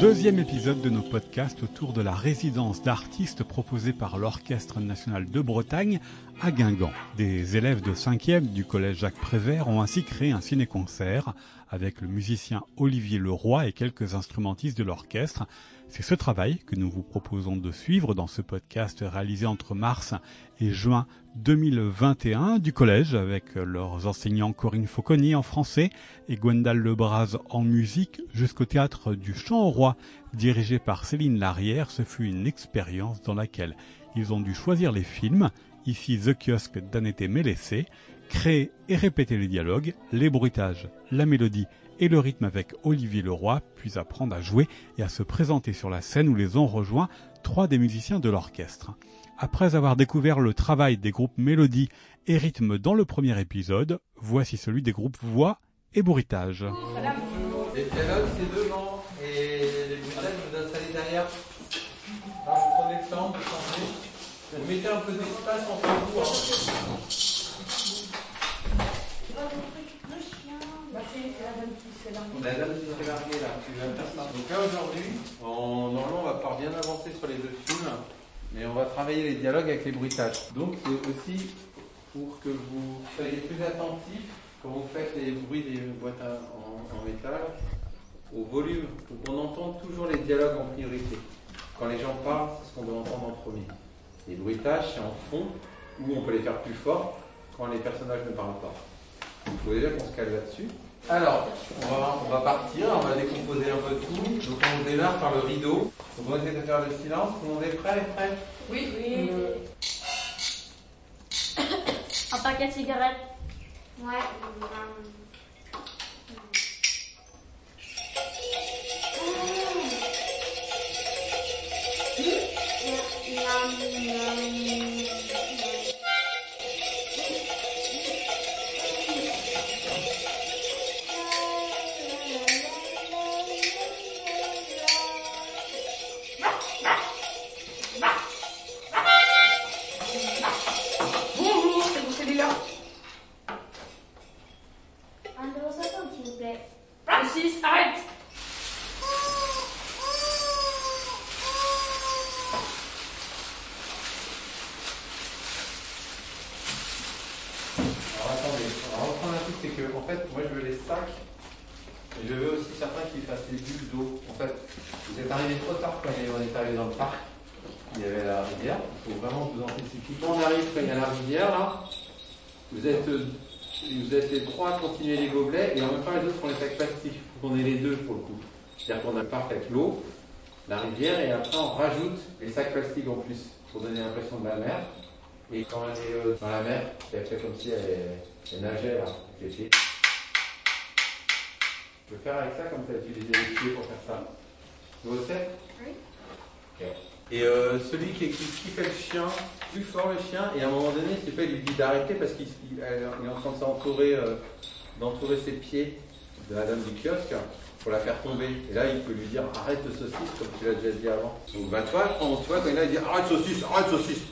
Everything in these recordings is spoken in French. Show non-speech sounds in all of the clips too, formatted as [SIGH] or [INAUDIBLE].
Deuxième épisode de nos podcasts autour de la résidence d'artistes proposée par l'Orchestre national de Bretagne à Guingamp. Des élèves de 5e du collège Jacques Prévert ont ainsi créé un ciné-concert avec le musicien Olivier Leroy et quelques instrumentistes de l'orchestre. C'est ce travail que nous vous proposons de suivre dans ce podcast réalisé entre mars et juin 2021 du collège avec leurs enseignants Corinne Fauconnier en français et Gwendal Lebras en musique jusqu'au théâtre du Chant au Roi dirigé par Céline Larrière. Ce fut une expérience dans laquelle ils ont dû choisir les films, ici The Kiosque d'Annette Mélessé, créer et répéter les dialogues, les bruitages, la mélodie et le rythme avec Olivier Leroy, puis apprendre à jouer et à se présenter sur la scène où les ont rejoints trois des musiciens de l'orchestre. Après avoir découvert le travail des groupes mélodie et rythme dans le premier épisode, voici celui des groupes voix et bruitage. Les c'est devant, et les bruitages, vous installez derrière. Alors, vous prenez temps. Vous mettez un peu d'espace entre vous. hein. Là, tu vas faire ça. Donc là aujourd'hui, on, normalement on va pouvoir bien avancer sur les deux films, mais on va travailler les dialogues avec les bruitages. Donc c'est aussi pour que vous soyez plus attentifs quand vous faites les bruits des boîtes à- en, en métal au volume. Donc on entend toujours les dialogues en priorité. Quand les gens parlent, c'est ce qu'on doit entendre en premier. Les bruitages, c'est en fond, où on peut les faire plus fort quand les personnages ne parlent pas. Il faut déjà qu'on se cale là-dessus. Alors, on va, on va partir, on va décomposer un peu tout. Donc on démarre par le rideau. Donc on essaie de faire le silence. Tout le monde est prêt, prêt? Oui, oui. [COUGHS] Un paquet de cigarettes. Ouais. En fait, moi je veux les sacs, et je veux aussi certains qui fassent les bulles d'eau. En fait, vous êtes arrivé trop tard quand on est arrivé dans le parc. Il y avait la rivière, il faut vraiment vous anticiper. Quand on arrive quand il y a la rivière, là, vous êtes, vous êtes les trois à continuer les gobelets, et en même temps les autres font les sacs plastiques. Il faut qu'on ait les deux pour le coup. C'est-à-dire qu'on a le parc avec l'eau, la rivière, et après on rajoute les sacs plastiques en plus, pour donner l'impression de la mer. Et quand elle est euh, dans la mer, elle fait comme si elle, elle nageait là, avec les pieds. Je peux faire avec ça comme tu as utilisé les pieds pour faire ça. Vous aussi? Oui. Et euh, celui qui, qui, qui fait le chien, plus fort le chien, et à un moment donné, c'est pas, il lui dit d'arrêter parce qu'il est en train de s'entourer, euh, d'entourer ses pieds de la dame du kiosque pour la faire tomber. Et là, il peut lui dire arrête de saucisse, comme tu l'as déjà dit avant. Donc, bah, toi, quand, tu vois, quand il a dit arrête saucisse, arrête saucisse,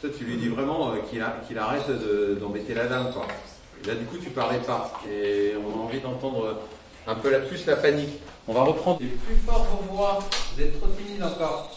toi, tu lui dis vraiment euh, qu'il arrête de- d'embêter la dame, quoi. Et là, du coup, tu parlais pas. Et on a envie d'entendre euh, un peu plus la panique. On va reprendre. Plus fort vos voix. Vous êtes trop encore.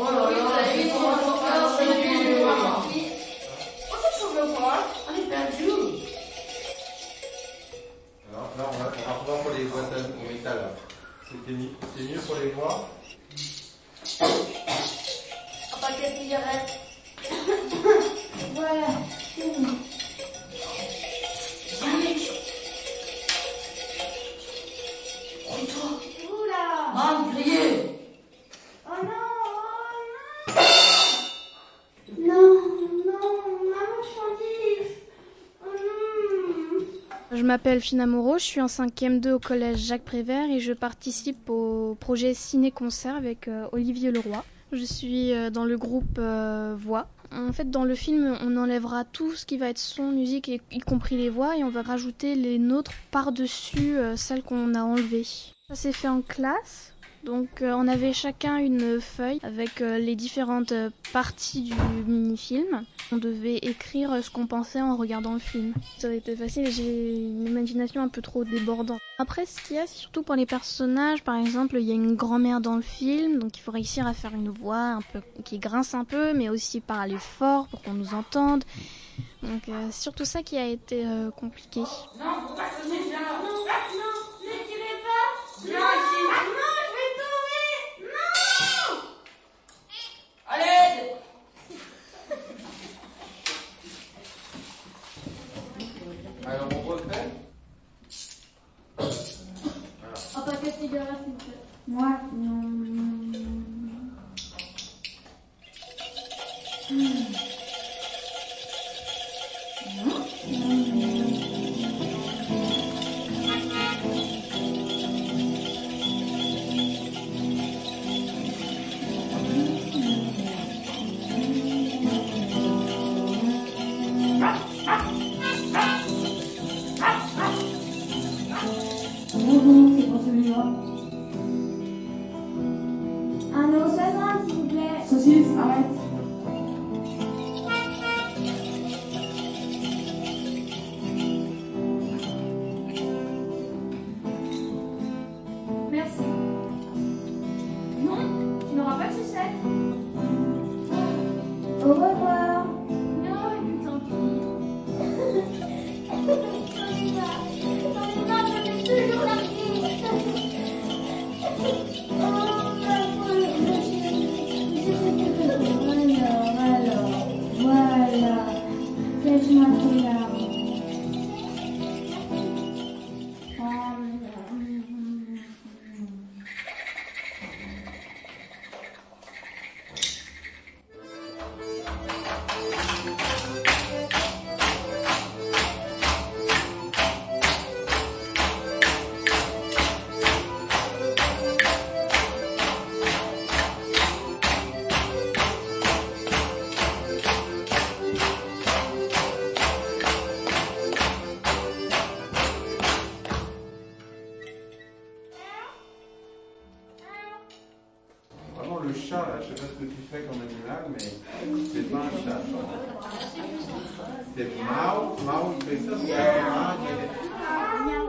Oh là là, on. Oh, le poil. On est perdu. Alors là, on va, pour les boîtes à- en métal. C'était mieux pour les voix. Un paquet de cigarettes. [LAUGHS] Voilà, m'appelle Fina Moreau, je suis en 5e 2 au collège Jacques Prévert et je participe au projet Ciné-Concert avec euh, Olivier Leroy. Je suis euh, dans le groupe euh, Voix. En fait, dans le film, on enlèvera tout ce qui va être son, musique, y compris les voix, et on va rajouter les nôtres par-dessus celles qu'on a enlevées. Ça s'est fait en classe. Donc euh, on avait chacun une feuille avec euh, les différentes euh, parties du mini-film. On devait écrire ce qu'on pensait en regardant le film. Ça aurait été facile, j'ai une imagination un peu trop débordante. Après ce qu'il y a, c'est surtout pour les personnages. Par exemple, il y a une grand-mère dans le film, donc il faut réussir à faire une voix qui grince un peu, mais aussi parler fort pour qu'on nous entende. Donc c'est surtout ça qui a été compliqué. Non, non, ne にのきてこそ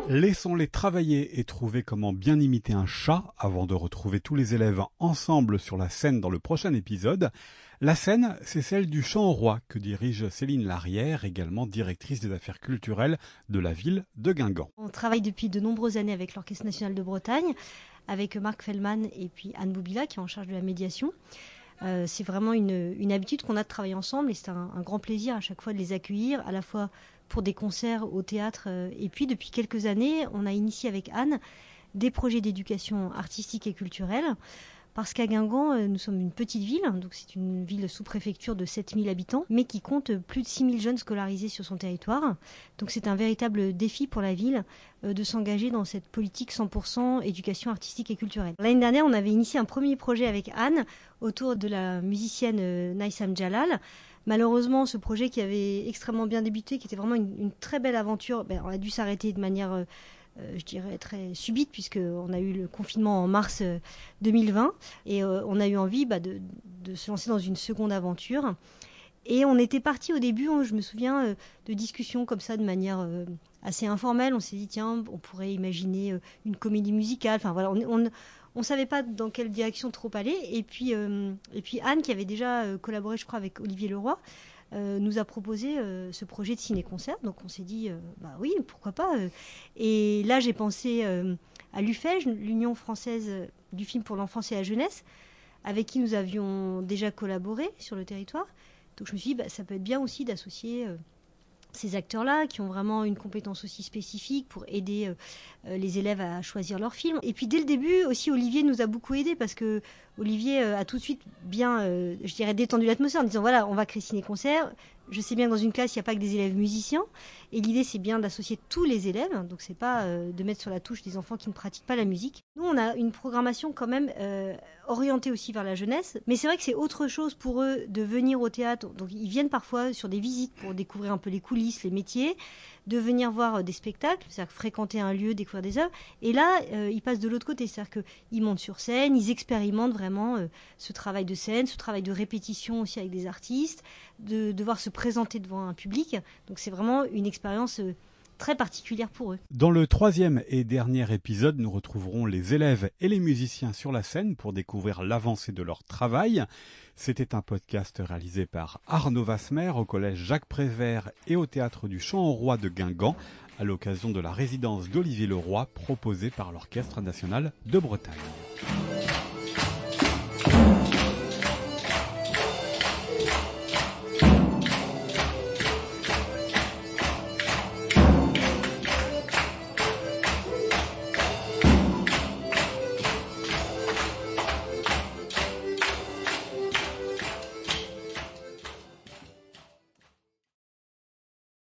Laissons-les travailler et trouver comment bien imiter un chat avant de retrouver tous les élèves ensemble sur la scène dans le prochain épisode. La scène, c'est celle du chant au roi que dirige Céline Larrière, également directrice des affaires culturelles de la ville de Guingamp. On travaille depuis de nombreuses années avec l'Orchestre national de Bretagne, avec Marc Fellman et puis Anne Boubila qui est en charge de la médiation. Euh, c'est vraiment une, habitude qu'on a de travailler ensemble et c'est un, grand plaisir à chaque fois de les accueillir, à la fois pour des concerts au théâtre. Euh, et puis depuis quelques années, on a initié avec Anne des projets d'éducation artistique et culturelle. Parce qu'à Guingamp, euh, nous sommes une petite ville, donc c'est une ville sous préfecture de 7000 habitants, mais qui compte plus de 6000 jeunes scolarisés sur son territoire. Donc c'est un véritable défi pour la ville euh, de s'engager dans cette politique 100% éducation artistique et culturelle. L'année dernière, on avait initié un premier projet avec Anne autour de la musicienne euh, Naïsam Jalal. Malheureusement, ce projet qui avait extrêmement bien débuté, qui était vraiment une, très belle aventure, ben, on a dû s'arrêter de manière je dirais, très subite, puisqu'on a eu le confinement en mars 2020, euh, et euh, on a eu envie bah, de, se lancer dans une seconde aventure. Et on était parti au début, je me souviens, de discussions comme ça de manière assez informelle. On s'est dit, tiens, on pourrait imaginer une comédie musicale. Enfin voilà, on ne savait pas dans quelle direction trop aller. Et puis, et puis Anne, qui avait déjà collaboré, je crois, avec Olivier Leroy, euh, nous a proposé euh, ce projet de ciné-concert. Donc on s'est dit, euh, bah oui, pourquoi pas. Et là, j'ai pensé à l'UFEJ, l'Union française du film pour l'enfance et la jeunesse, avec qui nous avions déjà collaboré sur le territoire. Donc je me suis dit, bah, ça peut être bien aussi d'associer ces acteurs-là qui ont vraiment une compétence aussi spécifique pour aider euh, euh, les élèves à choisir leur film. Et puis dès le début aussi Olivier nous a beaucoup aidé parce que Olivier euh, a tout de suite bien, je dirais, détendu l'atmosphère en disant voilà on va créer ciné concert, je sais bien que dans une classe, il n'y a pas que des élèves musiciens. Et l'idée, c'est bien d'associer tous les élèves. Donc, c'est pas euh, de mettre sur la touche des enfants qui ne pratiquent pas la musique. Nous, on a une programmation quand même euh, orientée aussi vers la jeunesse. Mais c'est vrai que c'est autre chose pour eux de venir au théâtre. Donc, ils viennent parfois sur des visites pour découvrir un peu les coulisses, les métiers, de venir voir euh, des spectacles, c'est-à-dire fréquenter un lieu, découvrir des œuvres. Et là, ils passent de l'autre côté. C'est-à-dire qu'ils montent sur scène, ils expérimentent vraiment ce travail de scène, ce travail de répétition aussi avec des artistes, de devoir se présenter devant un public. Donc, c'est vraiment une expérience euh, très particulière pour eux. Dans le troisième et dernier épisode, nous retrouverons les élèves et les musiciens sur la scène pour découvrir l'avancée de leur travail. C'était un podcast réalisé par Arnaud Vasmer au collège Jacques Prévert et au théâtre du Champ au Roi de Guingamp à l'occasion de la résidence d'Olivier Leroy proposée par l'Orchestre national de Bretagne.